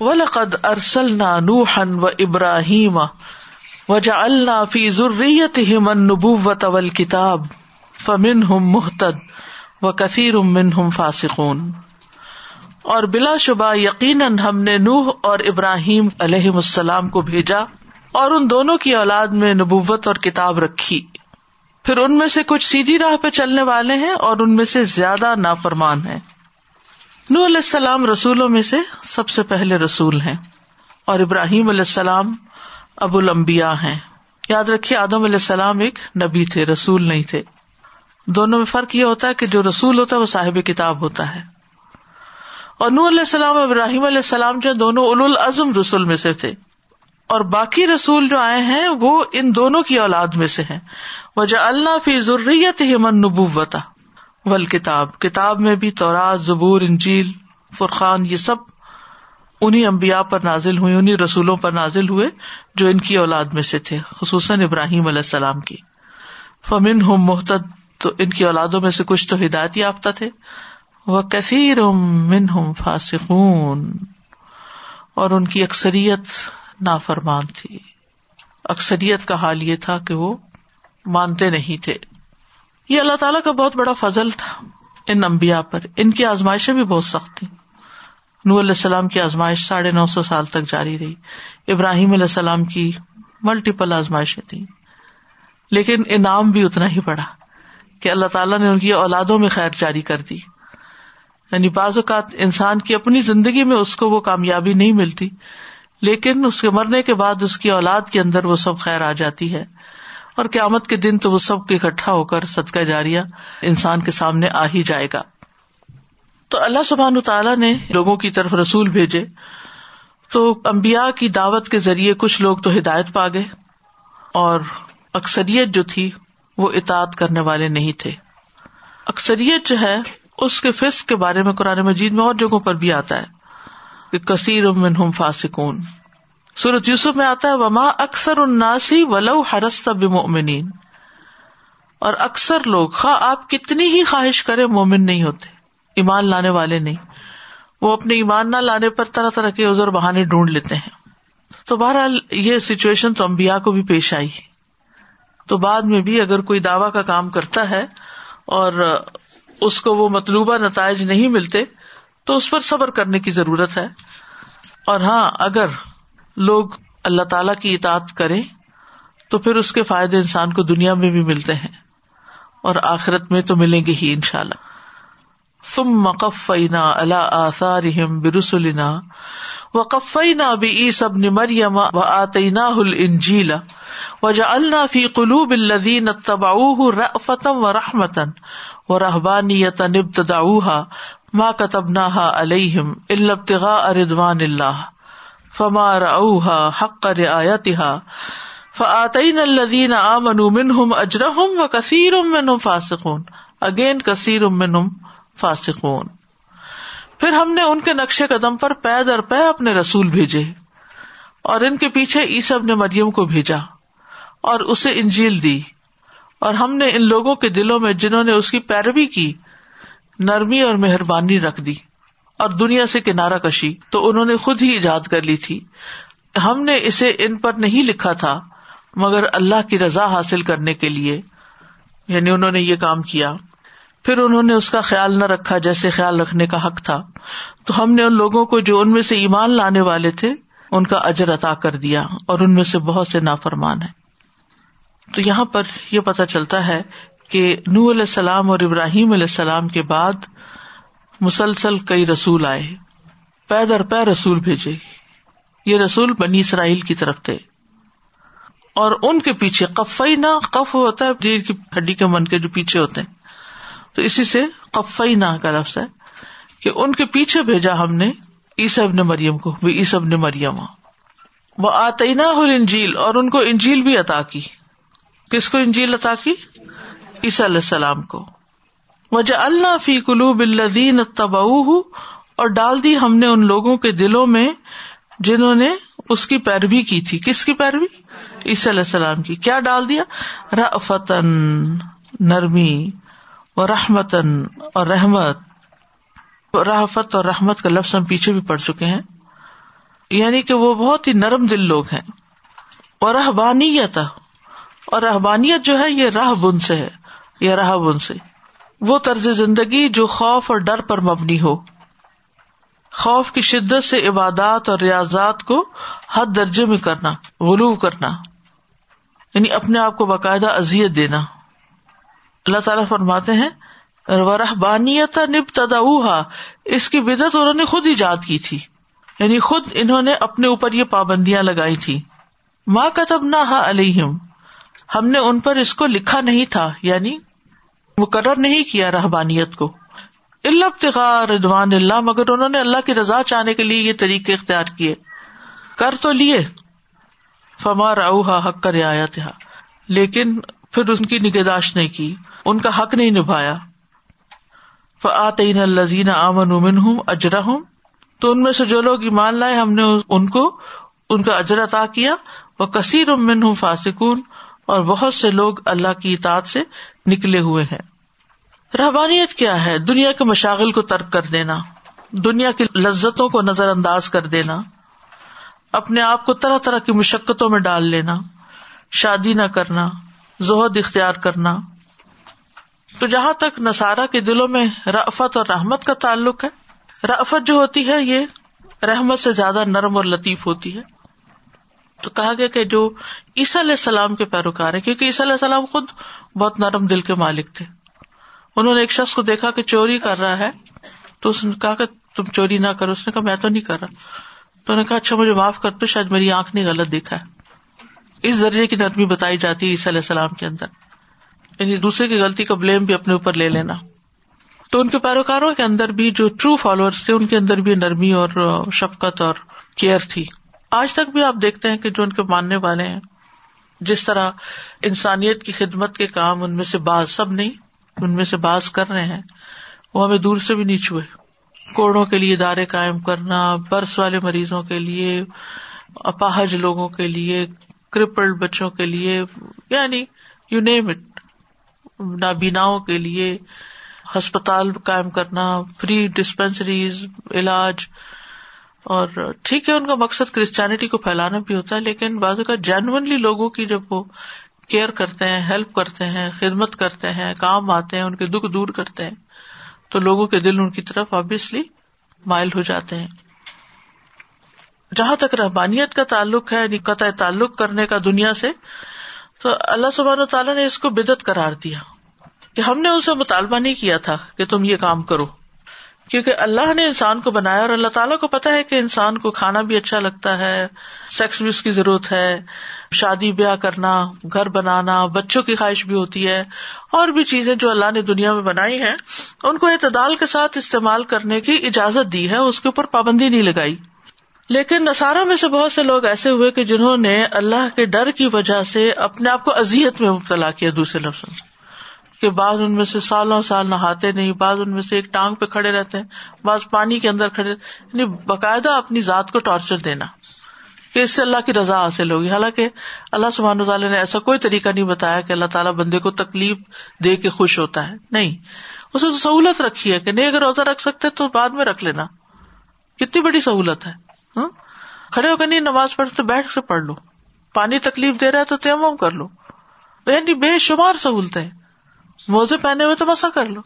ولقد ارسلنا نوحا و ابراہیم وجعلنا في ذريتهم النبوة والكتاب فمنهم مهتد وكثير منهم فاسقون۔ اور بلا شبہ یقیناً ہم نے نوح اور ابراہیم علیہ السلام کو بھیجا اور ان دونوں کی اولاد میں نبوت اور کتاب رکھی۔ پھر ان میں سے کچھ سیدھی راہ پہ چلنے والے ہیں اور ان میں سے زیادہ نافرمان ہیں۔ نو علیہ السلام رسولوں میں سے سب سے پہلے رسول ہیں اور ابراہیم علیہ السلام ابو المبیا ہیں۔ یاد رکھیے، آدم علیہ السلام ایک نبی تھے، رسول نہیں تھے۔ دونوں میں فرق یہ ہوتا ہے کہ جو رسول ہوتا ہے وہ صاحب کتاب ہوتا ہے۔ اور نور علیہ السلام ابراہیم علیہ السلام جو دونوں اول العزم رسول میں سے تھے۔ اور باقی رسول جو آئے ہیں، وہ ان دونوں کی اولاد میں سے ہیں۔ وجہ اللہ فی ضروریت ہمن نبوتا ول کتاب کتاب میں بھی تورات، زبور، انجیل، فرقان، یہ سب انہیں امبیا پر نازل ہوئے انہیں رسولوں پر نازل ہوئے جو ان کی اولاد میں سے تھے، خصوصاً ابراہیم علیہ السلام کی۔ فمن ہوں محتد تو ان کی اولادوں میں سے کچھ تو ہدایت یافتہ تھے۔ وہ کثیر من ہوں فاسقون۔ اور ان کی اکثریت نافرمان تھی۔ اکثریت کا حال یہ تھا کہ وہ مانتے نہیں تھے۔ یہ اللہ تعالیٰ کا بہت بڑا فضل تھا ان امبیا پر۔ ان کی آزمائشیں بھی بہت سخت تھی نور علیہ السلام کی آزمائش ساڑھے نو سو سال تک جاری رہی۔ ابراہیم علیہ السلام کی ملٹیپل آزمائشیں تھیں۔ لیکن انعام بھی اتنا ہی بڑا کہ اللہ تعالیٰ نے ان کی اولادوں میں خیر جاری کر دی۔ یعنی بعض اوقات انسان کی اپنی زندگی میں اس کو وہ کامیابی نہیں ملتی، لیکن اس کے مرنے کے بعد اس کی اولاد کے اندر وہ سب خیر آ جاتی ہے۔ اور قیامت کے دن تو وہ سب کے اکٹھا ہو کر صدقہ جاریہ انسان کے سامنے آ ہی جائے گا۔ تو اللہ سبحان تعالیٰ نے لوگوں کی طرف رسول بھیجے۔ تو امبیا کی دعوت کے ذریعے کچھ لوگ تو ہدایت پا گئے اور اکثریت جو تھی وہ اطاعت کرنے والے نہیں تھے۔ اکثریت جو ہے اس کے فسق کے بارے میں قرآن مجید میں اور جگہوں پر بھی آتا ہے۔ کہ کثیر منہم فاسکون سورت یوسف میں آتا ہے، وما اکثر اناسی ولو ہرست بمؤمنین اور اکثر لوگ، خواہ آپ کتنی ہی خواہش کرے مومن نہیں ہوتے، ایمان لانے والے نہیں۔ وہ اپنے ایمان نہ لانے پر طرح طرح کے ازر بہانے ڈھونڈ لیتے ہیں۔ تو بہرحال یہ سچویشن تو امبیا کو بھی پیش آئی۔ تو بعد میں بھی اگر کوئی دعوی کا کام کرتا ہے اور اس کو وہ مطلوبہ نتائج نہیں ملتے، تو اس پر صبر کرنے کی ضرورت ہے۔ اور ہاں اگر لوگ اللہ تعالی کی اطاعت کریں تو پھر اس کے فائدے انسان کو دنیا میں بھی ملتے ہیں اور آخرت میں تو ملیں گے ہی ان شاء اللہ سم مقفینا اللہ آثار برسلینا و قفینا بھی سب مریم و آتینا ہل انجیلا و جا اللہ فی قلوب الدین تبا فتم و رحمتن و رحبانی ابتدا ماں کتبنا علیہم البتغا اردوان اللہ۔ فمار اوہا حق رعایتہا فآتین الذین آمنوا منہم اجرہم و کثیر منہم فاسقون اگین کثیر منہم فاسقون۔ پھر ہم نے ان کے نقش قدم پر پے در پے اپنے رسول بھیجے اور ان کے پیچھے عیسب نے مریم کو بھیجا اور اسے انجیل دی۔ اور ہم نے ان لوگوں کے دلوں میں جنہوں نے اس کی پیروی کی، نرمی اور مہربانی رکھ دی۔ اور دنیا سے کنارا کشی تو انہوں نے خود ہی ایجاد کر لی تھی۔ ہم نے اسے ان پر نہیں لکھا تھا، مگر اللہ کی رضا حاصل کرنے کے لیے یعنی انہوں نے یہ کام کیا۔ پھر انہوں نے اس کا خیال نہ رکھا جیسے خیال رکھنے کا حق تھا۔ تو ہم نے ان لوگوں کو جو ان میں سے ایمان لانے والے تھے، ان کا اجر عطا کر دیا اور ان میں سے بہت سے نافرمان ہیں۔ تو یہاں پر یہ پتا چلتا ہے کہ نو علیہ السلام اور ابراہیم علیہ السلام کے بعد مسلسل کئی رسول آئے پے در پے رسول بھیجے یہ رسول بنی اسرائیل کی طرف تھے۔ اور ان کے پیچھے کفئی نہ کف ہوتا ہے جی، کی ہڈی کے من کے جو پیچھے ہوتے ہیں۔ تو اسی سے کفئی نہ کا لفظ ہے کہ ان کے پیچھے بھیجا ہم نے عیسب نے مریم کو عیسب نے مریم۔ وہ آتے انجیل اور ان کو انجیل بھی عطا کی۔ کس کو انجیل عطا کی؟ عیسی علیہ السلام کو۔ وجہ اللہ فی قلوب الدین تبا اور ڈال دی ہم نے ان لوگوں کے دلوں میں جنہوں نے اس کی پیروی کی تھی۔ کس کی پیروی؟ عیسی علیہ السلام کی۔ کیا ڈال دیا؟ رفتن نرمی و رحمتن اور رحمت۔ رحفت اور رحمت کا لفظ ہم پیچھے بھی پڑ چکے ہیں۔ یعنی کہ وہ بہت ہی نرم دل لوگ ہیں۔ اور رحبانیت اور رحبانیت جو ہے، یہ راہ بن سے ہے۔ یا راہ بن سے۔ وہ طرز زندگی جو خوف اور ڈر پر مبنی ہو۔ خوف کی شدت سے عبادات اور ریاضات کو حد درجے میں کرنا، غلو کرنا یعنی اپنے آپ کو باقاعدہ ازیت دینا۔ اللہ تعالیٰ فرماتے ہیں رحبانیت نب تدا اس کی بدت انہوں نے خود ایجاد کی تھی۔ یعنی خود انہوں نے اپنے اوپر یہ پابندیاں لگائی تھی ماں کتب نہ علیہم ہم نے ان پر اس کو لکھا نہیں تھا یعنی مقرر نہیں کیا رحبانیت کو۔ اللہ ردوان اللہ، مگر انہوں نے اللہ کی رضا چاہنے کے لیے یہ طریقے اختیار کیے۔ کر تو لیے۔ فما راؤ حق کا رعایت لیکن پھر ان کی نگہداشت نہیں کی، ان کا حق نہیں نبھایا۔ فعطین الزین امن امن ہوں اجرا ہوں تو ان میں سے جو لوگ ایمان لائے، ہم نے ان کو، ان کا اجر عطا کیا۔ وہ کثیر امن ہوں فاسکون اور بہت سے لوگ اللہ کی اطاعت سے نکلے ہوئے ہیں۔ رحبانیت کیا ہے؟ دنیا کے مشاغل کو ترک کر دینا، دنیا کی لذتوں کو نظر انداز کر دینا، اپنے آپ کو طرح طرح کی مشقتوں میں ڈال لینا، شادی نہ کرنا، زہد اختیار کرنا۔ تو جہاں تک نسارا کے دلوں میں رفت اور رحمت کا تعلق ہے رفت جو ہوتی ہے یہ رحمت سے زیادہ نرم اور لطیف ہوتی ہے۔ تو کہا گیا کہ جو عیسیٰ علیہ السلام کے پیروکار ہیں، کیونکہ عیسیٰ علیہ السلام خود بہت نرم دل کے مالک تھے۔ انہوں نے ایک شخص کو دیکھا کہ چوری کر رہا ہے، تو اس نے کہا کہ تم چوری نہ کرو۔ اس نے کہا، میں تو نہیں کر رہا۔ تو نے کہا اچھا مجھے معاف کر تو، شاید میری آنکھ نے غلط دیکھا ہے۔ اس درجے کی نرمی بتائی جاتی ہے عیسیٰ علیہ السلام کے اندر۔ یعنی دوسرے کی غلطی کا بلیم بھی اپنے اوپر لے لینا۔ تو ان کے پیروکاروں کے اندر بھی جو ٹرو فالوور تھے، ان کے اندر بھی نرمی اور شفقت اور کیئر تھی۔ آج تک بھی آپ دیکھتے ہیں کہ جو ان کے ماننے والے ہیں، جس طرح انسانیت کی خدمت کے کام ان میں سے بعض سب نہیں، ان میں سے باز کر رہے ہیں، وہ ہمیں دور سے بھی نہیں چھوئے۔ کوڑوں کے لیے ادارے قائم کرنا، برس والے مریضوں کے لیے، اپاہج لوگوں کے لیے، کرپلڈ بچوں کے لیے یعنی یو نیم اٹ نابیناؤں کے لیے، ہسپتال قائم کرنا فری ڈسپینسریز علاج۔ اور ٹھیک ہے، ان کا مقصد کرسچینٹی کو پھیلانا بھی ہوتا ہے، لیکن بعض کا جینونلی لوگوں کی جب وہ کیئر کرتے ہیں ہیلپ کرتے ہیں، خدمت کرتے ہیں، کام آتے ہیں، ان کے دکھ دور کرتے ہیں، تو لوگوں کے دل ان کی طرف آبیسلی مائل ہو جاتے ہیں۔ جہاں تک رحبانیت کا تعلق ہے یعنی قطع تعلق کرنے کا دنیا سے، تو اللہ سبحانہ تعالیٰ نے اس کو بدت کرار دیا کہ ہم نے اسے مطالبہ نہیں کیا تھا کہ تم یہ کام کرو۔ کیونکہ اللہ نے انسان کو بنایا اور اللہ تعالیٰ کو پتا ہے کہ انسان کو کھانا بھی اچھا لگتا ہے سیکس بھی اس کی ضرورت ہے، شادی، بیاہ کرنا، گھر بنانا، بچوں کی خواہش بھی ہوتی ہے، اور بھی چیزیں جو اللہ نے دنیا میں بنائی ہیں، ان کو اعتدال کے ساتھ استعمال کرنے کی اجازت دی ہے، اس کے اوپر پابندی نہیں لگائی۔ لیکن نصارہ میں سے بہت سے لوگ ایسے ہوئے کہ جنہوں نے اللہ کے ڈر کی وجہ سے اپنے آپ کو ازیت میں مبتلا کیا دوسرے لفظوں سے۔ کہ بعض ان میں سے سالوں سال نہاتے نہیں، بعض ان میں سے ایک ٹانگ پہ کھڑے رہتے ہیں، بعض پانی کے اندر کھڑے یعنی باقاعدہ اپنی ذات کو ٹارچر دینا، کہ اس سے اللہ کی رضا حاصل ہوگی۔ حالانکہ اللہ سبحانہ تعالیٰ نے ایسا کوئی طریقہ نہیں بتایا کہ اللہ تعالیٰ بندے کو تکلیف دے کے خوش ہوتا ہے۔ نہیں، اسے تو سہولت رکھی ہے کہ نہیں، اگر روزہ رکھ سکتے تو بعد میں رکھ لینا۔ کتنی بڑی سہولت ہے ہاں؟ کھڑے ہو کے نہیں، نماز پڑھ تو بیٹھ سے پڑھ لو۔ پانی تکلیف دے رہا ہے تو تیمم کر لو۔ یعنی بے شمار سہولتیں۔ موزے پہنے ہوئے تو مسا کر لو۔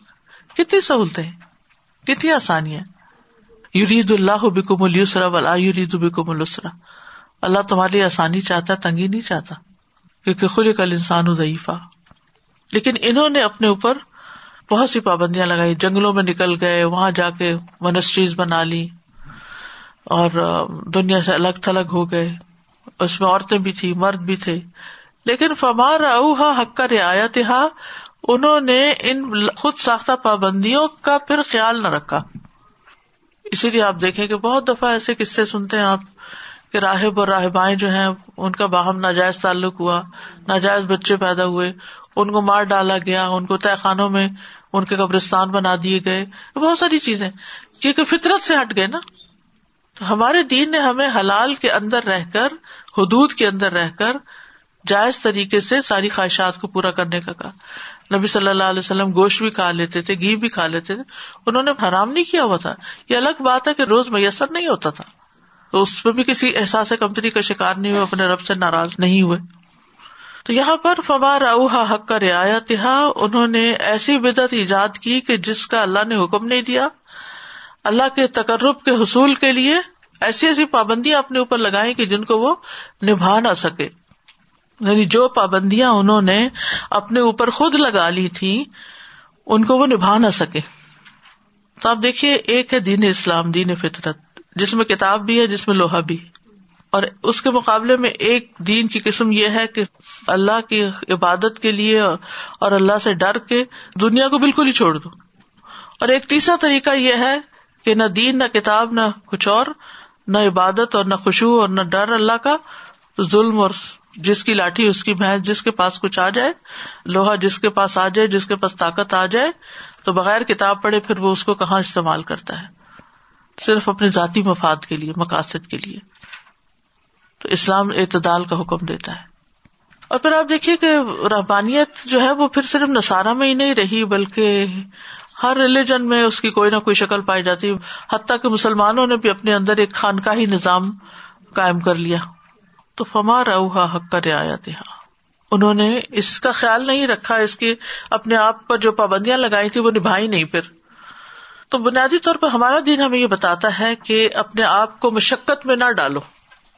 کتنی سہولتیں کتنی آسانیاں یورید اللہ بکم السرا ولا یورید بکم السرا اللہ تمہاری آسانی چاہتا تنگی نہیں چاہتا۔ کیونکہ خل کل انسان ضعیفہ۔ لیکن انہوں نے اپنے اوپر بہت سی پابندیاں لگائی۔ جنگلوں میں نکل گئے، وہاں جا کے منسٹریز بنا لی۔ اور دنیا سے الگ تھلگ ہو گئے۔ اس میں عورتیں بھی تھی مرد بھی تھے۔ لیکن فمار اوہا حق کا رعایت انہوں نے ان خود ساختہ پابندیوں کا پھر خیال نہ رکھا۔ اسی لیے آپ دیکھیں کہ بہت دفعہ ایسے قصے سنتے ہیں آپ کہ راہب اور راہبائیں جو ہیں، ان کا باہم ناجائز تعلق ہوا، ناجائز بچے پیدا ہوئے، ان کو مار ڈالا گیا، ان کو طے خانوں میں ان کے قبرستان بنا دیے گئے۔ بہت ساری چیزیں۔ کیونکہ فطرت سے ہٹ گئے نا۔ تو ہمارے دین نے ہمیں حلال کے اندر رہ کر، حدود کے اندر رہ کر، جائز طریقے سے ساری خواہشات کو پورا کرنے کا کہا۔ نبی صلی اللہ علیہ وسلم گوشت بھی کھا لیتے تھے، گھی بھی کھا لیتے تھے۔ انہوں نے حرام نہیں کیا ہوا تھا۔ یہ الگ بات ہے کہ روز میسر نہیں ہوتا تھا۔ تو اس میں بھی کسی احساس کمتری کا شکار نہیں ہوئے، اپنے رب سے ناراض نہیں ہوئے۔ تو یہاں پر فما راؤ حق کا رعایت انہوں نے ایسی بدعت ایجاد کی کہ جس کا اللہ نے حکم نہیں دیا۔ اللہ کے تقرب کے حصول کے لیے ایسی ایسی پابندیاں اپنے اوپر لگائی کہ جن کو وہ نبھا نہ سکے۔ یعنی جو پابندیاں انہوں نے اپنے اوپر خود لگا لی تھی ان کو وہ نبھا نہ سکے۔ تو آپ دیکھیے، ایک ہے دین اسلام، دین فطرت۔ جس میں کتاب بھی ہے، جس میں لوہا بھی۔ اور اس کے مقابلے میں ایک دین کی قسم یہ ہے کہ اللہ کی عبادت کے لیے اور اللہ سے ڈر کے دنیا کو بالکل ہی چھوڑ دو۔ اور ایک تیسرا طریقہ یہ ہے کہ نہ دین، نہ کتاب، نہ کچھ اور، نہ عبادت اور نہ خوشبو اور نہ ڈر اللہ کا، تو ظلم اور جس کی لاٹھی اس کی بھینس جس کے پاس کچھ آ جائے، لوہا جس کے پاس آ جائے، جس کے پاس طاقت آ جائے، تو بغیر کتاب پڑھے پھر وہ اس کو کہاں استعمال کرتا ہے؟ صرف اپنے ذاتی مفاد کے لیے، مقاصد کے لیے۔ تو اسلام اعتدال کا حکم دیتا ہے۔ اور پھر آپ دیکھیے کہ رحبانیت جو ہے وہ پھر صرف نصارہ میں ہی نہیں رہی، بلکہ ہر ریلیجن میں اس کی کوئی نہ کوئی شکل پائی جاتی۔ حتیٰ کہ مسلمانوں نے بھی اپنے اندر ایک خانقاہی نظام قائم کر لیا۔ تو فما روحا حق کا رعایت انہوں نے اس کا خیال نہیں رکھا، اس کی اپنے آپ پر جو پابندیاں لگائی تھی وہ نبھائی نہیں پھر۔ تو بنیادی طور پر ہمارا دین ہمیں یہ بتاتا ہے کہ اپنے آپ کو مشقت میں نہ ڈالو۔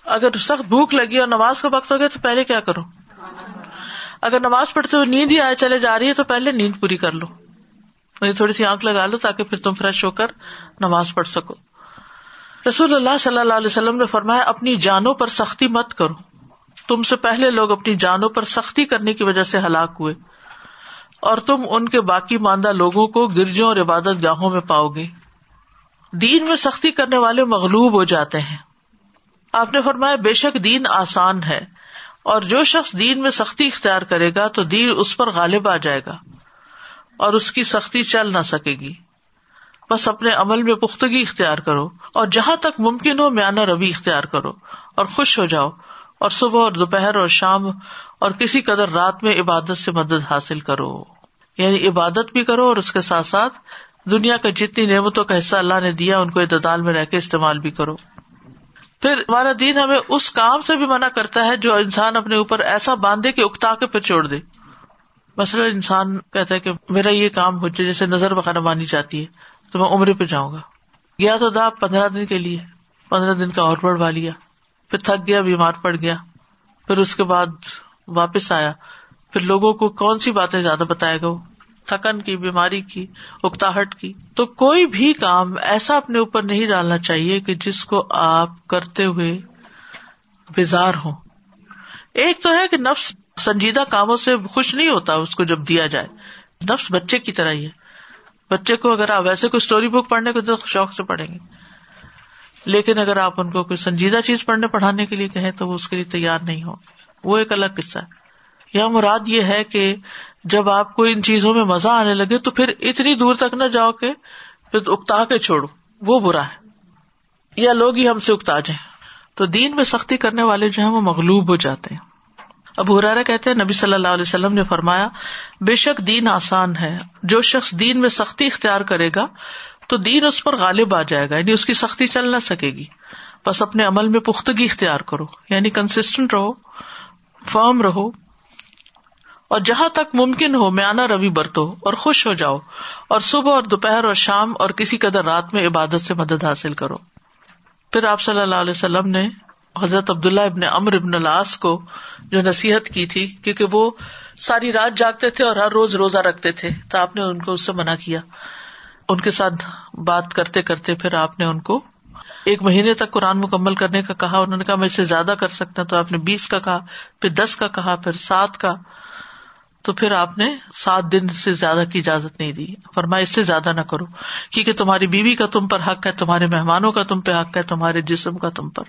اگر سخت بھوک لگی اور نماز کا وقت ہو گیا تو پہلے کیا کرو؟ اگر نماز پڑھتے ہوئے نیند ہی آئے چلے جا رہی ہے تو پہلے نیند پوری کر لو۔ تھوڑی سی آنکھ لگا لو تاکہ پھر تم فریش ہو کر نماز پڑھ سکو۔ رسول اللہ صلی اللہ علیہ وسلم نے فرمایا، اپنی جانوں پر سختی مت کرو۔ تم سے پہلے لوگ اپنی جانوں پر سختی کرنے کی وجہ سے ہلاک ہوئے۔ اور تم ان کے باقی ماندہ لوگوں کو گرجوں اور عبادت گاہوں میں پاؤ گے۔ دین میں سختی کرنے والے مغلوب ہو جاتے ہیں۔ آپ نے فرمایا، بے شک دین آسان ہے۔ اور جو شخص دین میں سختی اختیار کرے گا تو دین اس پر غالب آ جائے گا۔ اور اس کی سختی چل نہ سکے گی۔ بس اپنے عمل میں پختگی اختیار کرو اور جہاں تک ممکن ہو میانہ روی اختیار کرو اور خوش ہو جاؤ اور صبح اور دوپہر اور شام اور کسی قدر رات میں عبادت سے مدد حاصل کرو۔ یعنی عبادت بھی کرو اور اس کے ساتھ ساتھ دنیا کا جتنی نعمتوں کا حصہ اللہ نے دیا ان کو اعتدال میں رہ کے استعمال بھی کرو۔ پھر ہمارا دین ہمیں اس کام سے بھی منع کرتا ہے جو انسان اپنے اوپر ایسا باندھے کہ اکتا کے پھر چھوڑ دے۔ مثلاً انسان کہتا ہے کہ میرا یہ کام ہو جائے جیسے نظر وغیرہ مانی جاتی ہے۔ تو میں عمرے پہ جاؤں گا۔ گیا تو دا پندرہ دن کے لیے۔ پندرہ دن کا اور بڑھوا لیا۔ پھر تھک گیا، بیمار پڑ گیا۔ پھر اس کے بعد واپس آیا۔ پھر لوگوں کو کون سی باتیں زیادہ بتائے گا؟ وہ تھکن کی، بیماری کی، اکتاہٹ کی۔ تو کوئی بھی کام ایسا اپنے اوپر نہیں ڈالنا چاہیے کہ جس کو آپ کرتے ہوئے بیزار ہو ایک تو ہے کہ نفس سنجیدہ کاموں سے خوش نہیں ہوتا، اس کو جب دیا جائے۔ نفس بچے کی طرح ہی ہے۔ بچے کو اگر آپ ویسے کوئی اسٹوری بک پڑھنے کو تو شوق سے پڑھیں گے۔ لیکن اگر آپ ان کو کوئی سنجیدہ چیز پڑھنے پڑھانے کے لیے کہیں تو وہ اس کے لیے تیار نہیں ہو وہ ایک الگ قصہ ہے۔ یا مراد یہ ہے کہ جب آپ کو ان چیزوں میں مزہ آنے لگے تو پھر اتنی دور تک نہ جاؤ کہ پھر اکتا کے چھوڑو۔ وہ برا ہے۔ یا لوگ ہی ہم سے اکتا جائیں۔ تو دین میں سختی کرنے والے جو ہیں وہ مغلوب ہو جاتے ہیں۔ اب ہرارا کہتے ہیں، نبی صلی اللہ علیہ وسلم نے فرمایا، بے شک دین آسان ہے، جو شخص دین میں سختی اختیار کرے گا، تو دین اس پر غالب آ جائے گا یعنی اس کی سختی چل نہ سکے گی۔ بس اپنے عمل میں پختگی اختیار کرو یعنی کنسٹنٹ رہو فرم رہو۔ اور جہاں تک ممکن ہو، میانہ روی برتو اور خوش ہو جاؤ، اور صبح اور دوپہر اور شام اور کسی قدر رات میں عبادت سے مدد حاصل کرو۔ پھر آپ صلی اللہ علیہ وسلم نے حضرت عبداللہ ابن امر ابن الاس کو جو نصیحت کی تھی، کیونکہ وہ ساری رات جاگتے تھے اور ہر روز روزہ رکھتے تھے، تو آپ نے ان کو اس سے منع کیا۔ ان کے ساتھ بات کرتے کرتے پھر آپ نے ان کو ایک مہینے تک قرآن مکمل کرنے کا کہا، انہوں نے کہا، میں اس سے زیادہ کر سکتا تو آپ نے بیس کا کہا، پھر دس کا کہا، پھر سات کا۔ تو پھر آپ نے سات دن سے زیادہ کی اجازت نہیں دی۔ فرمایا، اس سے زیادہ نہ کرو، کیونکہ تمہاری بیوی کا تم پر حق ہے، تمہارے مہمانوں کا تم پہ حق ہے، تمہارے جسم کا تم پر۔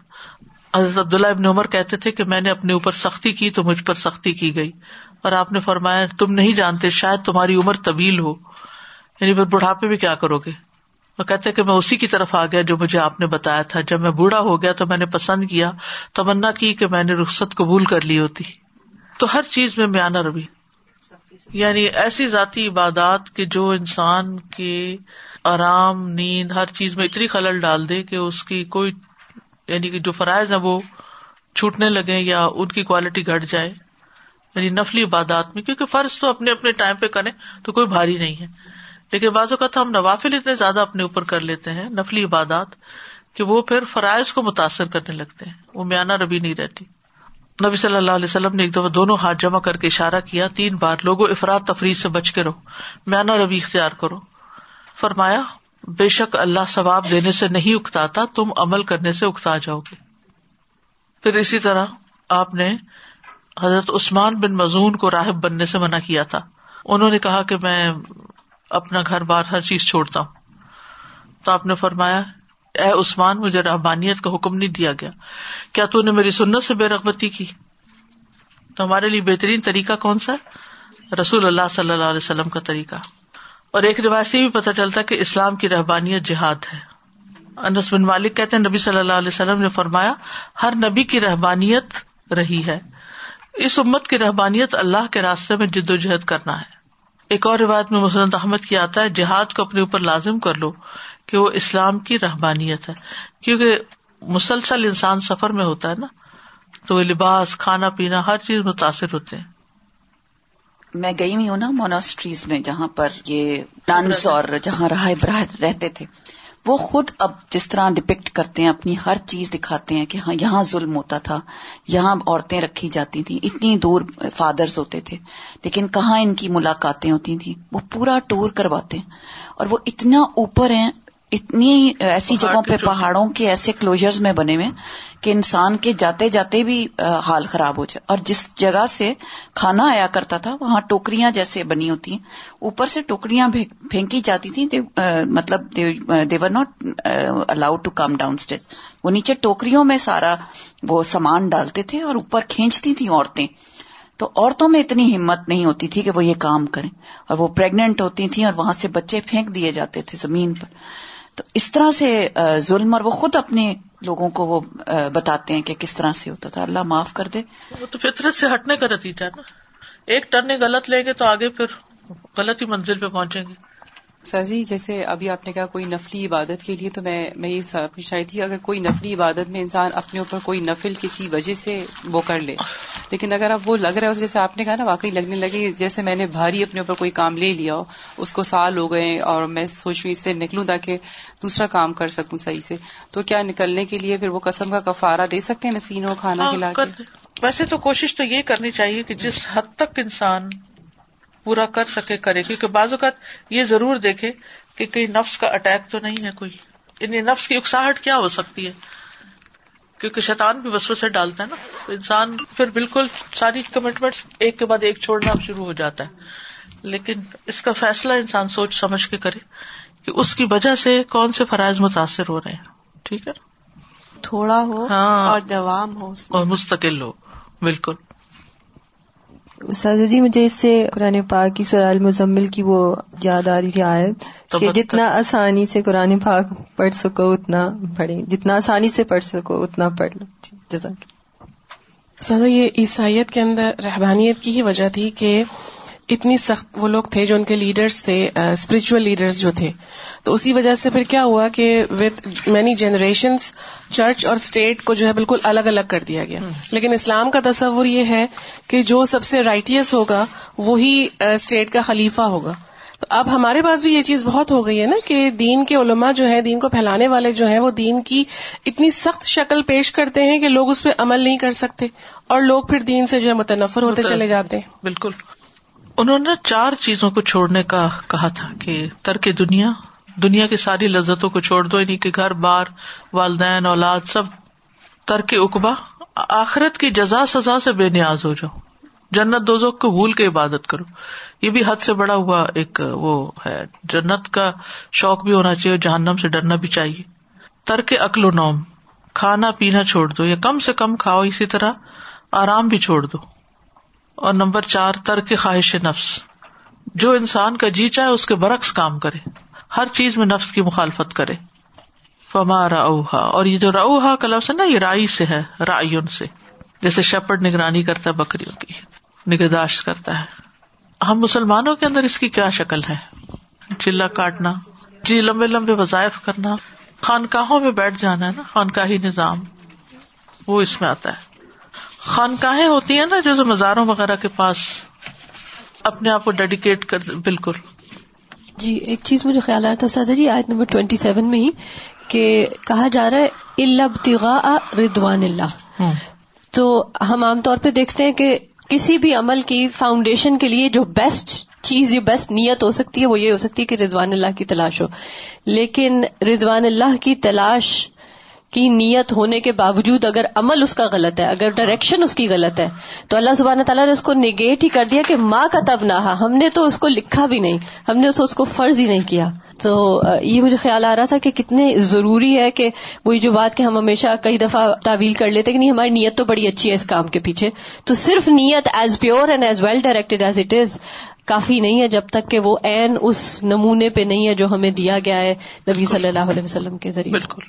حضرت عبداللہ ابن عمر کہتے تھے کہ میں نے اپنے اوپر سختی کی تو مجھ پر سختی کی گئی۔ اور آپ نے فرمایا، تم نہیں جانتے، شاید تمہاری عمر طویل ہو۔ یعنی پھر بڑھاپے بھی کیا کرو گے؟ وہ کہتے کہ میں اسی کی طرف آ گیا جو مجھے آپ نے بتایا تھا۔ جب میں بوڑھا ہو گیا تو میں نے پسند کیا، تمنا کی کہ میں نے رخصت قبول کر لی ہوتی۔ تو ہر چیز میں میانہ روی۔ یعنی ایسی ذاتی عبادات کے جو انسان کے آرام، نیند، ہر چیز میں اتنی خلل ڈال دے کہ اس کی کوئی یعنی کہ جو فرائض ہیں وہ چھوٹنے لگے یا ان کی کوالٹی گھٹ جائے یعنی نفلی عبادات میں، کیونکہ فرض تو اپنے اپنے ٹائم پہ کریں تو کوئی بھاری نہیں ہے۔ لیکن بعض اوقات ہم نوافل اتنے زیادہ اپنے اوپر کر لیتے ہیں، نفلی عبادات، کہ وہ پھر فرائض کو متاثر کرنے لگتے ہیں۔ وہ میانہ ربی نہیں رہتی۔ نبی صلی اللہ علیہ وسلم نے ایک دفعہ دونوں ہاتھ جمع کر کے اشارہ کیا، تین بار لوگوں افراد تفریح سے بچ کے رہو، میانہ ربی اختیار کرو۔ فرمایا بے شک اللہ ثواب دینے سے نہیں اکتاتا، تم عمل کرنے سے اکتا جاؤ گے۔ پھر اسی طرح آپ نے حضرت عثمان بن مزون کو راہب بننے سے منع کیا تھا۔ انہوں نے کہا کہ میں اپنا گھر بار ہر چیز چھوڑتا ہوں۔ تو آپ نے فرمایا، اے عثمان، مجھے رحبانیت کا حکم نہیں دیا گیا۔ کیا تو نے میری سنت سے بے رغبتی کی؟ تو ہمارے لیے بہترین طریقہ کون سا؟ رسول اللہ صلی اللہ علیہ وسلم کا طریقہ۔ اور ایک روایت سے بھی پتا چلتا کہ اسلام کی رحبانیت جہاد ہے۔ انس بن مالک کہتے ہیں، نبی صلی اللہ علیہ وسلم نے فرمایا، ہر نبی کی رحبانیت رہی ہے۔ اس امت کی رحبانیت اللہ کے راستے میں جد و جہد کرنا ہے۔ ایک اور روایت میں مسلم احمد کی آتا ہے، جہاد کو اپنے اوپر لازم کر لو کہ وہ اسلام کی رحبانیت ہے۔ کیونکہ مسلسل انسان سفر میں ہوتا ہے نا، تو وہ لباس، کھانا پینا، ہر چیز متاثر ہوتے ہیں۔ میں گئی ہوئی ہوں نا موناسٹریز میں جہاں پر یہ نانس اور جہاں رہا رہتے تھے۔ وہ خود اب جس طرح ڈپکٹ کرتے ہیں اپنی ہر چیز دکھاتے ہیں کہ ہاں یہاں ظلم ہوتا تھا یہاں عورتیں رکھی جاتی تھیں اتنی دور فادرز ہوتے تھے۔ لیکن کہاں ان کی ملاقاتیں ہوتی تھیں؟ وہ پورا ٹور کرواتے ہیں۔ اور وہ اتنا اوپر ہیں اتنی ایسی جگہوں پہ پہاڑوں کے ایسے کلوجر میں بنے ہوئے کہ انسان کے جاتے جاتے بھی حال خراب ہو جائے۔ اور جس جگہ سے کھانا آیا کرتا تھا وہاں ٹوکریاں جیسے بنی ہوتی ہیں۔ اوپر سے ٹوکریاں پھینکی جاتی تھیں مطلب they were not allowed to come down stage وہ نیچے ٹوکریوں میں سارا وہ سامان ڈالتے تھے اور اوپر کھینچتی تھیں عورتیں۔ تو عورتوں میں اتنی ہمت نہیں ہوتی تھی کہ وہ یہ کام کریں۔ اور وہ پریگنٹ ہوتی تھیں اور وہاں سے بچے پھینک دیے جاتے تھے زمین پر۔ تو اس طرح سے ظلم اور وہ خود اپنے لوگوں کو وہ بتاتے ہیں کہ کس طرح سے ہوتا تھا۔ اللہ معاف کر دے۔ وہ تو فطرت سے ہٹنے کا نتیجہ نا۔ ایک ٹرن غلط لیں گے تو آگے پھر غلط ہی منزل پہ پہنچیں گے۔ سر جی جیسے ابھی آپ نے کہا کوئی نفلی عبادت کے لیے تو میں میں یہ پوچھ رہی تھی اگر کوئی نفلی عبادت میں انسان اپنے اوپر کوئی نفل کسی وجہ سے وہ کر لے لیکن اگر اب وہ لگ رہا ہے جیسے آپ نے کہا نا واقعی لگنے لگے جیسے میں نے بھاری اپنے اوپر کوئی کام لے لیا ہو اس کو سال ہو گئے اور میں سوچوں اس سے نکلوں تاکہ دوسرا کام کر سکوں صحیح سے تو کیا نکلنے کے لیے پھر وہ قسم کا کفارہ دے سکتے ہیں مسین و کھانا ہاں، کھلا ویسے تو کوشش تو یہ کرنی چاہیے کہ جس حد تک انسان پورا کر سکے کرے۔ کیونکہ بعض اوقات یہ ضرور دیکھے کہ کہیں نفس کا اٹیک تو نہیں ہے کوئی۔ یعنی نفس کی اکساہٹ کیا ہو سکتی ہے؟ کیونکہ شیطان بھی وسو سے ڈالتا ہے نا۔ تو انسان پھر بالکل ساری کمٹمنٹ ایک کے بعد ایک چھوڑنا شروع ہو جاتا ہے۔ لیکن اس کا فیصلہ انسان سوچ سمجھ کے کرے کہ اس کی وجہ سے کون سے فرائض متاثر ہو رہے ہیں۔ ٹھیک ہے؟ تھوڑا ہو ہاں۔ اور دوام ہو اور مستقل ہو۔ بالکل۔ سازا جی مجھے اس سے قرآن پاک کی سرال مزمل کی وہ یاد آ رہی تھی آیت کہ جتنا آسانی سے قرآن پاک پڑھ سکو اتنا پڑھے جتنا آسانی سے پڑھ سکو اتنا پڑھ لو۔ جی، جزاک سازا یہ عیسائیت کے اندر رحبانیت کی ہی وجہ تھی کہ اتنی سخت وہ لوگ تھے جو ان کے لیڈرز تھے اسپرچل لیڈرز جو تھے۔ تو اسی وجہ سے پھر کیا ہوا کہ وتھ مینی جنریشنس چرچ اور اسٹیٹ کو جو ہے بالکل الگ الگ کر دیا گیا۔ لیکن اسلام کا تصور یہ ہے کہ جو سب سے رائٹیس ہوگا وہی اسٹیٹ کا خلیفہ ہوگا۔ تو اب ہمارے پاس بھی یہ چیز بہت ہو گئی ہے نا کہ دین کے علماء جو ہے دین کو پھیلانے والے جو ہیں وہ دین کی اتنی سخت شکل پیش کرتے ہیں کہ لوگ اس پہ عمل نہیں کر سکتے۔ اور لوگ پھر دین سے جو ہے متنفر ہوتے چلے جاتے ہیں۔ بالکل۔ انہوں نے چار چیزوں کو چھوڑنے کا کہا تھا کہ ترک دنیا دنیا کی ساری لذتوں کو چھوڑ دو یعنی کہ گھر، بار، والدین، اولاد، سب ترک اقبا آخرت کی جزا سزا سے بے نیاز ہو جاؤ۔ جنت دوزوں کو بھول کے عبادت کرو۔ یہ بھی حد سے بڑا ہوا ایک وہ ہے۔ جنت کا شوق بھی ہونا چاہیے جہنم سے ڈرنا بھی چاہیے۔ ترک عقل و نوم، کھانا پینا چھوڑ دو یا کم سے کم کھاؤ اسی طرح، آرام بھی چھوڑ دو۔ اور نمبر چار، ترک خواہش نفس۔ جو انسان کا جی چاہے اس کے برعکس کام کرے۔ ہر چیز میں نفس کی مخالفت کرے۔ فما روحا اور یہ جو روحا کا لفظ ہے نا، یہ رائی سے ہے رائن سے۔ جیسے شپڈ نگرانی کرتا ہے، بکریوں کی۔ نگہداشت کرتا ہے۔ ہم مسلمانوں کے اندر اس کی کیا شکل ہے؟ چلا کاٹنا۔ جی لمبے لمبے وظائف کرنا۔ خانقاہوں میں بیٹھ جانا ہے نا، خانقاہی نظام۔ وہ اس میں آتا ہے۔ خانقاہیں ہوتی ہیں نا جیسے مزاروں وغیرہ کے پاس اپنے آپ کو ڈیڈیکیٹ کر بالکل۔ جی ایک چیز مجھے خیال آیا تھا سادہ جی آیت نمبر ٹوینٹی سیون میں ہی کہ کہا جا رہا ہے البتغاء ردوان اللہ. تو ہم عام طور پہ دیکھتے ہیں کہ کسی بھی عمل کی فاؤنڈیشن کے لیے جو بیسٹ چیز یہ بیسٹ نیت ہو سکتی ہے وہ یہ ہو سکتی ہے کہ رضوان اللہ کی تلاش ہو۔ لیکن رضوان اللہ کی تلاش کی نیت ہونے کے باوجود اگر عمل اس کا غلط ہے، اگر ڈائریکشن اس کی غلط ہے، تو اللہ سبحانہ تعالیٰ نے اس کو نگیٹ ہی کر دیا کہ ماں کا تب نہ ہم نے تو اس کو لکھا بھی نہیں، ہم نے اس کو فرض ہی نہیں کیا۔ تو یہ مجھے خیال آ رہا تھا کہ کتنے ضروری ہے کہ وہی جو بات کہ ہم ہمیشہ کئی دفعہ تعویل کر لیتے کہ نہیں، ہماری نیت تو بڑی اچھی ہے اس کام کے پیچھے۔ تو صرف نیت as pure and as well directed as it is کافی نہیں ہے جب تک کہ وہ این اس نمونے پہ نہیں ہے جو ہمیں دیا گیا ہے نبی صلی اللہ علیہ وسلم کے ذریعے۔ بالکل۔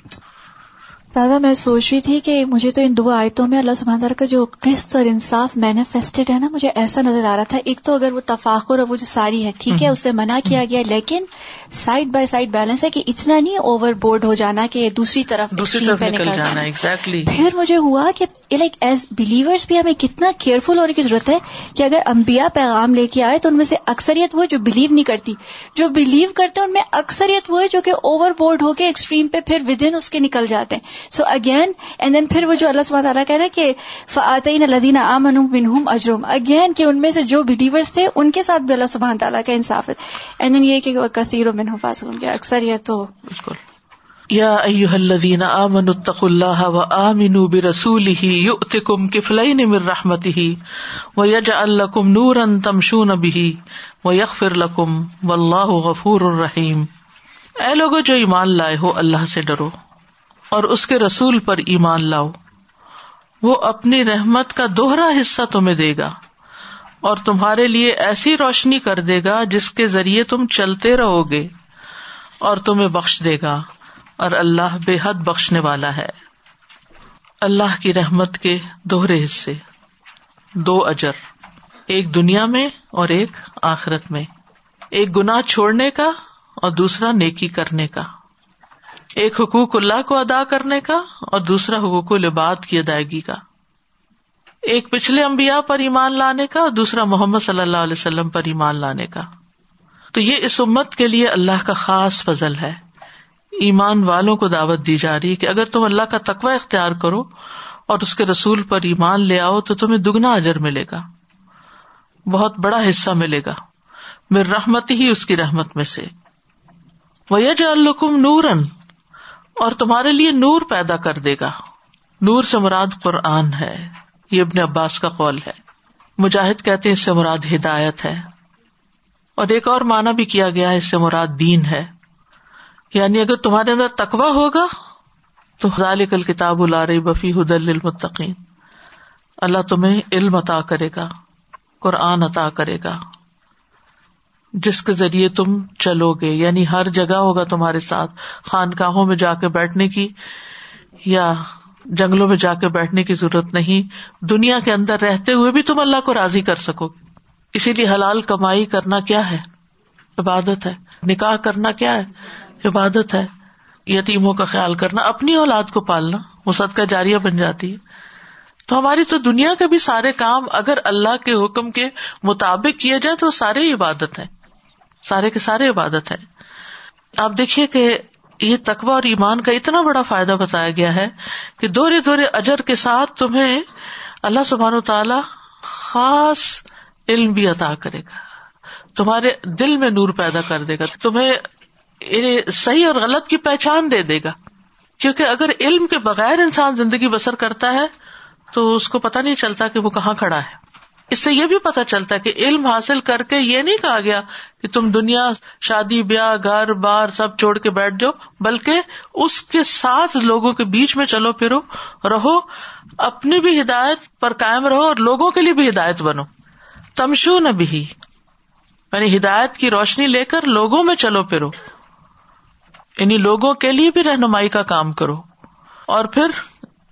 دادا میں سوچ رہی تھی کہ مجھے تو ان دو آیتوں میں اللہ سبحانہ تعالیٰ کا جو قسط اور انصاف مینیفیسٹڈ ہے نا مجھے ایسا نظر آ رہا تھا۔ ایک تو اگر وہ تفاخر اور وہ جو ساری ہے ٹھیک ہے اس سے منع کیا گیا لیکن سائڈ بائی سائڈ بیلنس ہے کہ اتنا نہیں اوور بورڈ ہو جانا کہ دوسری طرف دوسری طرف نکل جانا exactly. پھر مجھے ہوا کہ لائک ایز بلیورس بھی ہمیں کتنا کیئرفل ہونے کی ضرورت ہے کہ اگر امبیا پیغام لے کے آئے تو ان میں سے اکثریت وہ جو بلیو نہیں کرتی۔ جو بلیو کرتے ان میں اکثریت وہ ہے جو کہ اوور بورڈ ہو کے ایکسٹریم پہ پھر ود ان اس کے نکل جاتے ہیں۔ سو اگین اینڈ دین پھر وہ جو اللہ سب تعالیٰ کہہ رہے کہ فعطین الدین امن منہم اجرم اگین کہ ان میں سے جو بلیورس تھے ان کے ساتھ بھی اللہ سبحانہ تعالیٰ کا انصاف ہے۔ اینڈ دین یہ کہ کثیر و منہ فاصل کے اکثر یہ تو بالکل. یا ایوہ الذین آمنوا اتقوا اللہ و آمنوا برسولہ یؤتکم کفلین من رحمتہ ویجعل لکم نورا تمشون بہ ویغفر لکم واللہ غفور الرحیم. اے لوگو جو ایمان لائے ہو اللہ سے ڈرو اور اس کے رسول پر ایمان لاؤ، وہ اپنی رحمت کا دوہرا حصہ تمہیں دے گا۔ اور تمہارے لیے ایسی روشنی کر دے گا جس کے ذریعے تم چلتے رہو گے اور تمہیں بخش دے گا اور اللہ بے حد بخشنے والا ہے۔ اللہ کی رحمت کے دوہرے حصے۔ دو اجر۔ ایک دنیا میں اور ایک آخرت میں۔ ایک گنا چھوڑنے کا اور دوسرا نیکی کرنے کا۔ ایک حقوق اللہ کو ادا کرنے کا اور دوسرا حقوق العباد کی ادائیگی کا۔ ایک پچھلے امبیا پر ایمان لانے کا اور دوسرا محمد صلی اللہ علیہ وسلم پر ایمان لانے کا۔ تو یہ اس امت کے لیے اللہ کا خاص فضل ہے۔ ایمان والوں کو دعوت دی جا رہی ہے کہ اگر تم اللہ کا تقوی اختیار کرو اور اس کے رسول پر ایمان لے آؤ تو تمہیں دگنا اجر ملے گا۔ بہت بڑا حصہ ملے گا۔ میرے رحمت ہی اس کی رحمت میں سے۔ وہ الکم نورن اور تمہارے لیے نور پیدا کر دے گا۔ نور سے مراد قرآن ہے۔ یہ ابن عباس کا قول ہے۔ مجاہد کہتے اس سے مراد ہدایت ہے۔ اور ایک اور معنی بھی کیا گیا ہے، اس سے مراد دین ہے۔ یعنی اگر تمہارے اندر تقوا ہوگا، تو ذالک الکتاب رہی بفی حد المتقین اللہ تمہیں علم عطا کرے گا، قرآن عطا کرے گا۔ جس کے ذریعے تم چلو گے یعنی ہر جگہ ہوگا تمہارے ساتھ۔ خانقاہوں میں جا کے بیٹھنے کی یا جنگلوں میں جا کے بیٹھنے کی ضرورت نہیں، دنیا کے اندر رہتے ہوئے بھی تم اللہ کو راضی کر سکو۔ گے اسی لیے حلال کمائی کرنا کیا ہے؟ عبادت ہے۔ نکاح کرنا کیا ہے؟ عبادت ہے۔ یتیموں کا خیال کرنا، اپنی اولاد کو پالنا، وہ صدقہ جاریہ بن جاتی ہے۔ تو ہماری تو دنیا کے بھی سارے کام اگر اللہ کے حکم کے مطابق کیے جائیں تو سارے عبادت ہیں۔ سارے کے سارے عبادت ہے آپ دیکھیے کہ یہ تقوی اور ایمان کا اتنا بڑا فائدہ بتایا گیا ہے کہ دورے دورے اجر کے ساتھ تمہیں اللہ سبحان و تعالی خاص علم بھی عطا کرے گا۔ تمہارے دل میں نور پیدا کر دے گا۔ تمہیں یعنی صحیح اور غلط کی پہچان دے دے گا۔ کیونکہ اگر علم کے بغیر انسان زندگی بسر کرتا ہے تو اس کو پتا نہیں چلتا کہ وہ کہاں کھڑا ہے۔ اس سے یہ بھی پتا چلتا ہے کہ علم حاصل کر کے یہ نہیں کہا گیا کہ تم دنیا، شادی، بیاہ، گھر، بار سب چھوڑ کے بیٹھ جاؤ، بلکہ اس کے ساتھ لوگوں کے بیچ میں چلو پھرو، رہو، اپنی بھی ہدایت پر قائم رہو اور لوگوں کے لیے بھی ہدایت بنو۔ تمشو نہ بھی یعنی ہدایت کی روشنی لے کر لوگوں میں چلو پھرو۔ یعنی لوگوں کے لیے بھی رہنمائی کا کام کرو۔ اور پھر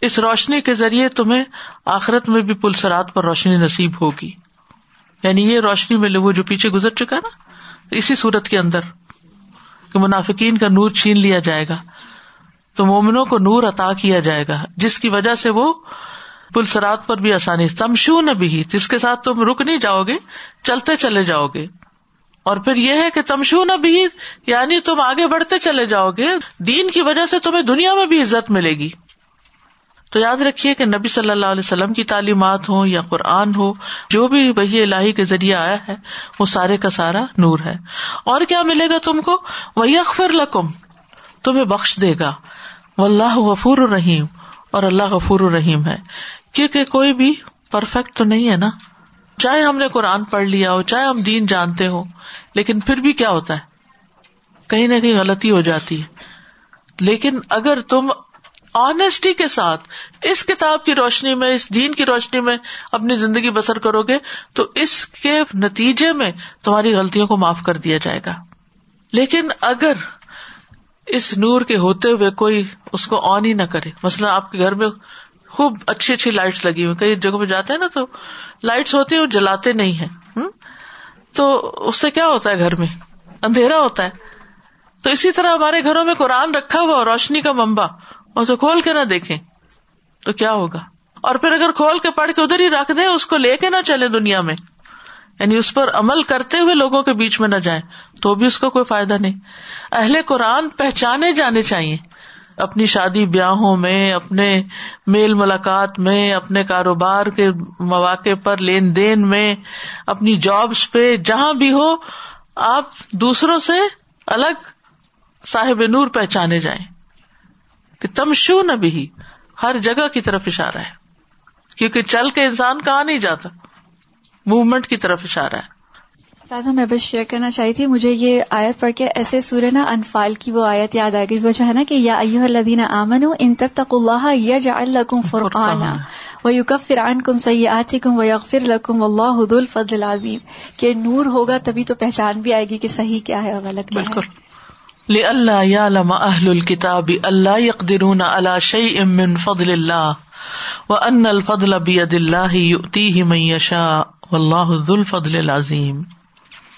اس روشنی کے ذریعے تمہیں آخرت میں بھی پلسرات پر روشنی نصیب ہوگی۔ یعنی یہ روشنی میں وہ جو پیچھے گزر چکا نا، اسی صورت کے اندر کہ منافقین کا نور چھین لیا جائے گا۔ تو مومنوں کو نور عطا کیا جائے گا، جس کی وجہ سے وہ پلسرات پر بھی آسانی تمشو نہ بھی، جس کے ساتھ تم رک نہیں جاؤ گے، چلتے چلے جاؤ گے۔ اور پھر یہ ہے کہ تمشو نہ بھی یعنی تم آگے بڑھتے چلے جاؤ گے۔ دین کی وجہ سے تمہیں دنیا میں بھی عزت ملے گی۔ تو یاد رکھیے کہ نبی صلی اللہ علیہ وسلم کی تعلیمات ہو یا قرآن ہو، جو بھی وہی الہی کے ذریعے آیا ہے، وہ سارے کا سارا نور ہے۔ اور کیا ملے گا تم کو؟ وہی اخبر لکم تمہیں بخش دے گا۔ وہ اللہ غفور الرحیم اور اللہ غفور الرحیم ہے۔ کیونکہ کوئی بھی پرفیکٹ تو نہیں ہے نا۔ چاہے ہم نے قرآن پڑھ لیا ہو، چاہے ہم دین جانتے ہو، لیکن پھر بھی کیا ہوتا ہے؟ کہیں نہ کہیں غلطی ہو جاتی ہے۔ لیکن اگر تم آنےسٹی کے ساتھ اس کتاب کی روشنی میں، اس دین کی روشنی میں اپنی زندگی بسر کرو گے تو اس کے نتیجے میں تمہاری غلطیوں کو معاف کر دیا جائے گا۔ لیکن اگر اس نور کے ہوتے ہوئے کوئی اس کو آن ہی نہ کرے، مثلاً آپ کے گھر میں خوب اچھی اچھی لائٹس لگی ہوئی، کئی جگہوں پہ جاتے ہیں نا تو لائٹس ہوتی ہیں، وہ جلاتے نہیں ہے تو اس سے کیا ہوتا ہے گھر میں؟ اندھیرا ہوتا ہے۔ تو اسی طرح ہمارے گھروں میں قرآن رکھا ہوا روشنی کا ممبا اسے کھول کے نہ دیکھیں تو کیا ہوگا؟ اور پھر اگر کھول کے پڑھ کے ادھر ہی رکھ دیں، اس کو لے کے نہ چلے دنیا میں۔ یعنی اس پر عمل کرتے ہوئے لوگوں کے بیچ میں نہ جائیں، تو بھی اس کا کوئی فائدہ نہیں۔ اہل قرآن پہچانے جانے چاہیے۔ اپنی شادی بیاہوں میں، اپنے میل ملاقات میں، اپنے کاروبار کے مواقع پر، لین دین میں، اپنی جابس پہ، جہاں بھی ہو، آپ دوسروں سے الگ صاحب نور پہچانے جائیں۔ کہ تمشو نہ بھی ہر جگہ کی طرف اشارہ ہے۔ کیونکہ چل کے انسان کہاں نہیں جاتا موومنٹ کی طرف اشارہ ہے۔ سادہ میں بس شیئر کرنا چاہی تھی مجھے یہ آیت پڑھ کے ایسے سورہ نا انفال کی وہ آیت یاد آ گئی وہ جو ہے نا کہ یا ایو الدین امن ان تک اللہ یا جا الکم فرقانہ و یوکف فرعن کم سیاتی کم و یغفر لکم اللہ حد الفضل العظیم۔ کہ نور ہوگا تبھی تو پہچان بھی آئے گی کہ صحیح کیا ہے اور غلط کیا ہے۔ اللہ یا لما اہل الکتاب اللہ یقدرون علی شیء من فضل اللہ و ان الفضل بید اللہ یؤتیہ من یشاء واللہ ذو الفضل العظیم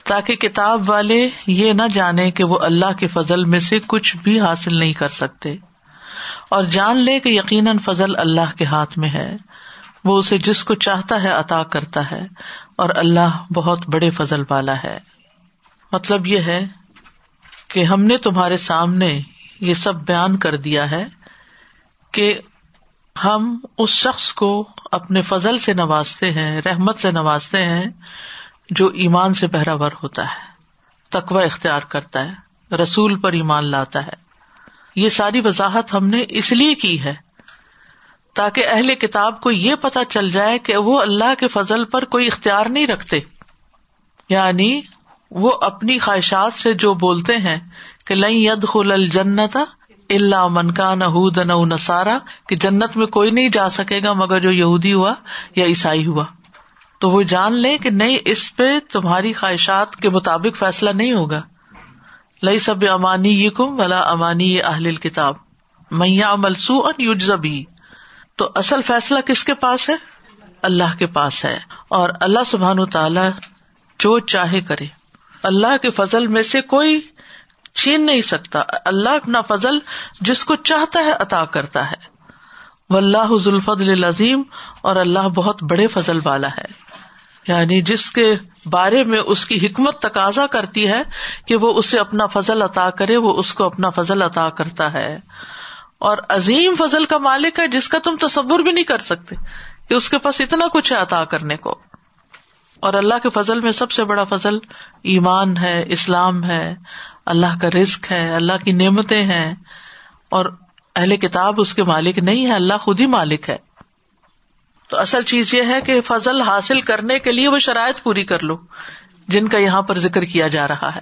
تاکہ کتاب والے یہ نہ جانے کہ وہ اللہ کے فضل میں سے کچھ بھی حاصل نہیں کر سکتے۔ اور جان لے کہ یقیناً فضل اللہ کے ہاتھ میں ہے۔ وہ اسے جس کو چاہتا ہے عطا کرتا ہے، اور اللہ بہت بڑے فضل والا ہے۔ مطلب یہ ہے کہ ہم نے تمہارے سامنے یہ سب بیان کر دیا ہے کہ ہم اس شخص کو اپنے فضل سے نوازتے ہیں، رحمت سے نوازتے ہیں جو ایمان سے بہراور ہوتا ہے، تقوی اختیار کرتا ہے، رسول پر ایمان لاتا ہے۔ یہ ساری وضاحت ہم نے اس لیے کی ہے تاکہ اہل کتاب کو یہ پتا چل جائے کہ وہ اللہ کے فضل پر کوئی اختیار نہیں رکھتے۔ یعنی وہ اپنی خواہشات سے جو بولتے ہیں کہ لئی ید خل الجنت اللہ من کا نہ نسارا کہ جنت میں کوئی نہیں جا سکے گا مگر جو یہودی ہوا یا عیسائی ہوا۔ تو وہ جان لے کہ نہیں، اس پہ تمہاری خواہشات کے مطابق فیصلہ نہیں ہوگا۔ لئی سب امانی یہ کم ولا امانی یہ اہل کتاب میاں ملسو اور یوجزبی تو اصل فیصلہ کس کے پاس ہے؟ اللہ کے پاس ہے۔ اور اللہ سبحان تعالی جو چاہے کرے۔ اللہ کے فضل میں سے کوئی چھین نہیں سکتا۔ اللہ اپنا فضل جس کو چاہتا ہے عطا کرتا ہے۔ وہ اللہ حضل عظیم اور اللہ بہت بڑے فضل والا ہے۔ یعنی جس کے بارے میں اس کی حکمت تقاضا کرتی ہے کہ وہ اسے اپنا فضل عطا کرے، وہ اس کو اپنا فضل عطا کرتا ہے۔ اور عظیم فضل کا مالک ہے جس کا تم تصور بھی نہیں کر سکتے کہ اس کے پاس اتنا کچھ ہے عطا کرنے کو۔ اور اللہ کے فضل میں سب سے بڑا فضل ایمان ہے، اسلام ہے، اللہ کا رزق ہے، اللہ کی نعمتیں ہیں۔ اور اہل کتاب اس کے مالک نہیں ہے اللہ خود ہی مالک ہے۔ تو اصل چیز یہ ہے کہ فضل حاصل کرنے کے لیے وہ شرائط پوری کر لو، جن کا یہاں پر ذکر کیا جا رہا ہے۔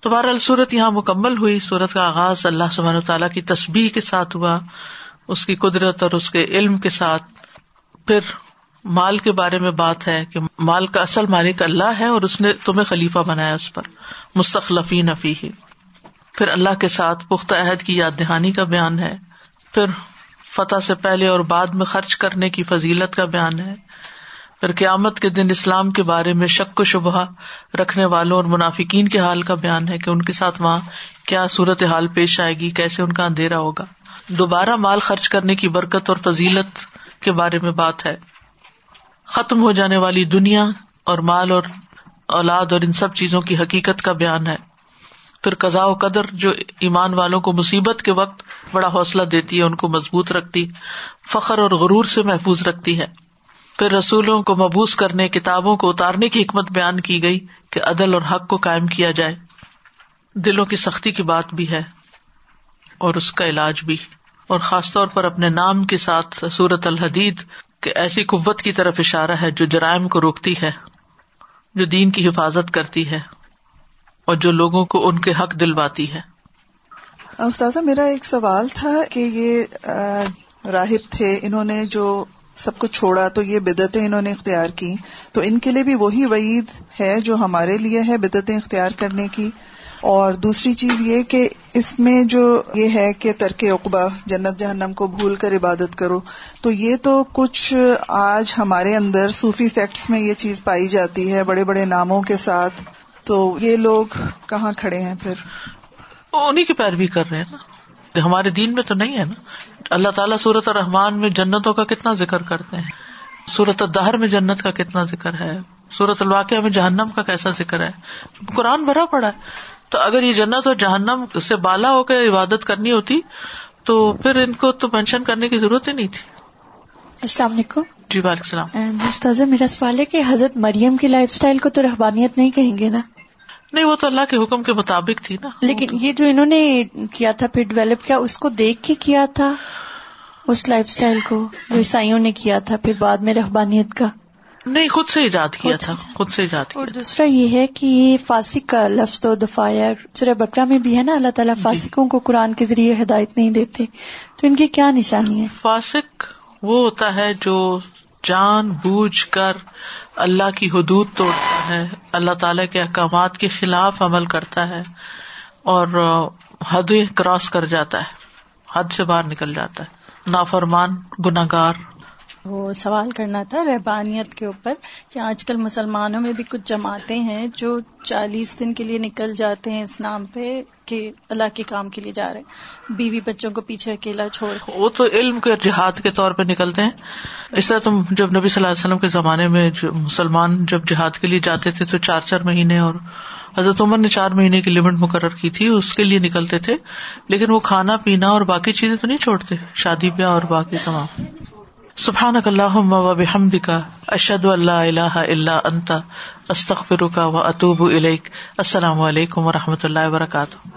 تو بہرحال صورت یہاں مکمل ہوئی، سورت کا آغاز اللہ سبحانہ تعالیٰ کی تصبیح کے ساتھ ہوا، اس کی قدرت اور اس کے علم کے ساتھ۔ پھر مال کے بارے میں بات ہے کہ مال کا اصل مالک اللہ ہے اور اس نے تمہیں خلیفہ بنایا اس پر مستقلفی نفی ہی پھر اللہ کے ساتھ پختہ عہد کی یاد دہانی کا بیان ہے۔ پھر فتح سے پہلے اور بعد میں خرچ کرنے کی فضیلت کا بیان ہے۔ پھر قیامت کے دن اسلام کے بارے میں شک و شبہ رکھنے والوں اور منافقین کے حال کا بیان ہے کہ ان کے ساتھ وہاں کیا صورت حال پیش آئے گی، کیسے ان کا اندھیرا ہوگا۔ دوبارہ مال خرچ کرنے کی برکت اور فضیلت کے بارے میں بات ہے۔ ختم ہو جانے والی دنیا اور مال اور اولاد اور ان سب چیزوں کی حقیقت کا بیان ہے۔ پھر قزا و قدر جو ایمان والوں کو مصیبت کے وقت بڑا حوصلہ دیتی ہے، ان کو مضبوط رکھتی، فخر اور غرور سے محفوظ رکھتی ہے۔ پھر رسولوں کو مبوس کرنے، کتابوں کو اتارنے کی حکمت بیان کی گئی کہ عدل اور حق کو قائم کیا جائے۔ دلوں کی سختی کی بات بھی ہے اور اس کا علاج بھی۔ اور خاص طور پر اپنے نام کے ساتھ سورت الحدید کے ایسی قوت کی طرف اشارہ ہے جو جرائم کو روکتی ہے، جو دین کی حفاظت کرتی ہے، اور جو لوگوں کو ان کے حق دلواتی ہے۔ استاذہ، میرا ایک سوال تھا کہ یہ راہب تھے، انہوں نے جو سب کچھ چھوڑا تو یہ بدعتیں انہوں نے اختیار کی۔ تو ان کے لیے بھی وہی وعید ہے جو ہمارے لیے ہے، بدعتیں اختیار کرنے کی۔ اور دوسری چیز یہ کہ اس میں جو یہ ہے کہ ترک اقبا جنت جہنم کو بھول کر عبادت کرو، تو یہ تو کچھ آج ہمارے اندر صوفی سیکٹس میں یہ چیز پائی جاتی ہے بڑے بڑے ناموں کے ساتھ، تو یہ لوگ کہاں کھڑے ہیں پھر؟ انہیں کی پیروی کر رہے ہیں نا۔ ہمارے دین میں تو نہیں ہے نا۔ اللہ تعالیٰ صورت الرحمان میں جنتوں کا کتنا ذکر کرتے ہیں۔ صورت الدہر میں جنت کا کتنا ذکر ہے۔ صورت الواقع میں جہنم کا کیسا ذکر ہے۔ قرآن بھرا پڑا ہے۔ تو اگر یہ جنت اور جہنم سے بالا ہو کے عبادت کرنی ہوتی تو پھر ان کو تو مینشن کرنے کی ضرورت ہی نہیں تھی۔ السلام علیکم۔ جی وعلیکم السلام۔ میرا سوال ہے کہ حضرت مریم کی لائف اسٹائل کو تو رحبانیت نہیں کہیں گے نا؟ نہیں وہ تو اللہ کے حکم کے مطابق تھی نا۔ لیکن یہ جو انہوں نے کیا تھا پھر ڈیولپ کیا اس کو دیکھ کے کیا تھا؟ اس لائف اسٹائل کو جو عیسائیوں نے کیا تھا پھر بعد میں رحبانیت کا؟ نہیں خود سے ایجاد کیا تھا خود سے ایجاد اور دوسرا یہ ہے کہ یہ فاسق کا لفظ تو دفاع سورہ بکرا میں بھی ہے نا اللہ تعالیٰ جی۔ فاسقوں کو قرآن کے ذریعے ہدایت نہیں دیتے۔ تو ان کی کیا نشانی ہے؟ فاسق وہ ہوتا ہے جو جان بوجھ کر اللہ کی حدود توڑتا ہے اللہ تعالی کے احکامات کے خلاف عمل کرتا ہے اور حد کراس کر جاتا ہے حد سے باہر نکل جاتا ہے۔ نافرمان گناگار وہ سوال کرنا تھا رحبانیت کے اوپر کہ آج کل مسلمانوں میں بھی کچھ جماعتیں ہیں جو چالیس دن کے لیے نکل جاتے ہیں اس نام پہ کہ اللہ کے کام کے لیے جا رہے ہیں۔ بیوی بچوں کو پیچھے اکیلا چھوڑ وہ تو علم کے جہاد کے طور پہ نکلتے ہیں۔ اس طرح تم جب نبی صلی اللہ علیہ وسلم کے زمانے میں مسلمان جب جہاد کے لیے جاتے تھے تو چار چار مہینے اور حضرت عمر نے چار مہینے کی لمٹ مقرر کی تھی، اس کے لیے نکلتے تھے۔ لیکن وہ کھانا، پینا اور باقی چیزیں تو نہیں چھوڑتے، شادی بیاہ اور باقی تمام۔ سبحان اللہ و بحمد کا اشد اللہ اللہ اللہ انتا استخ فرکا و اطوب السلام علیکم و رحمۃ اللہ وبرکاتہ۔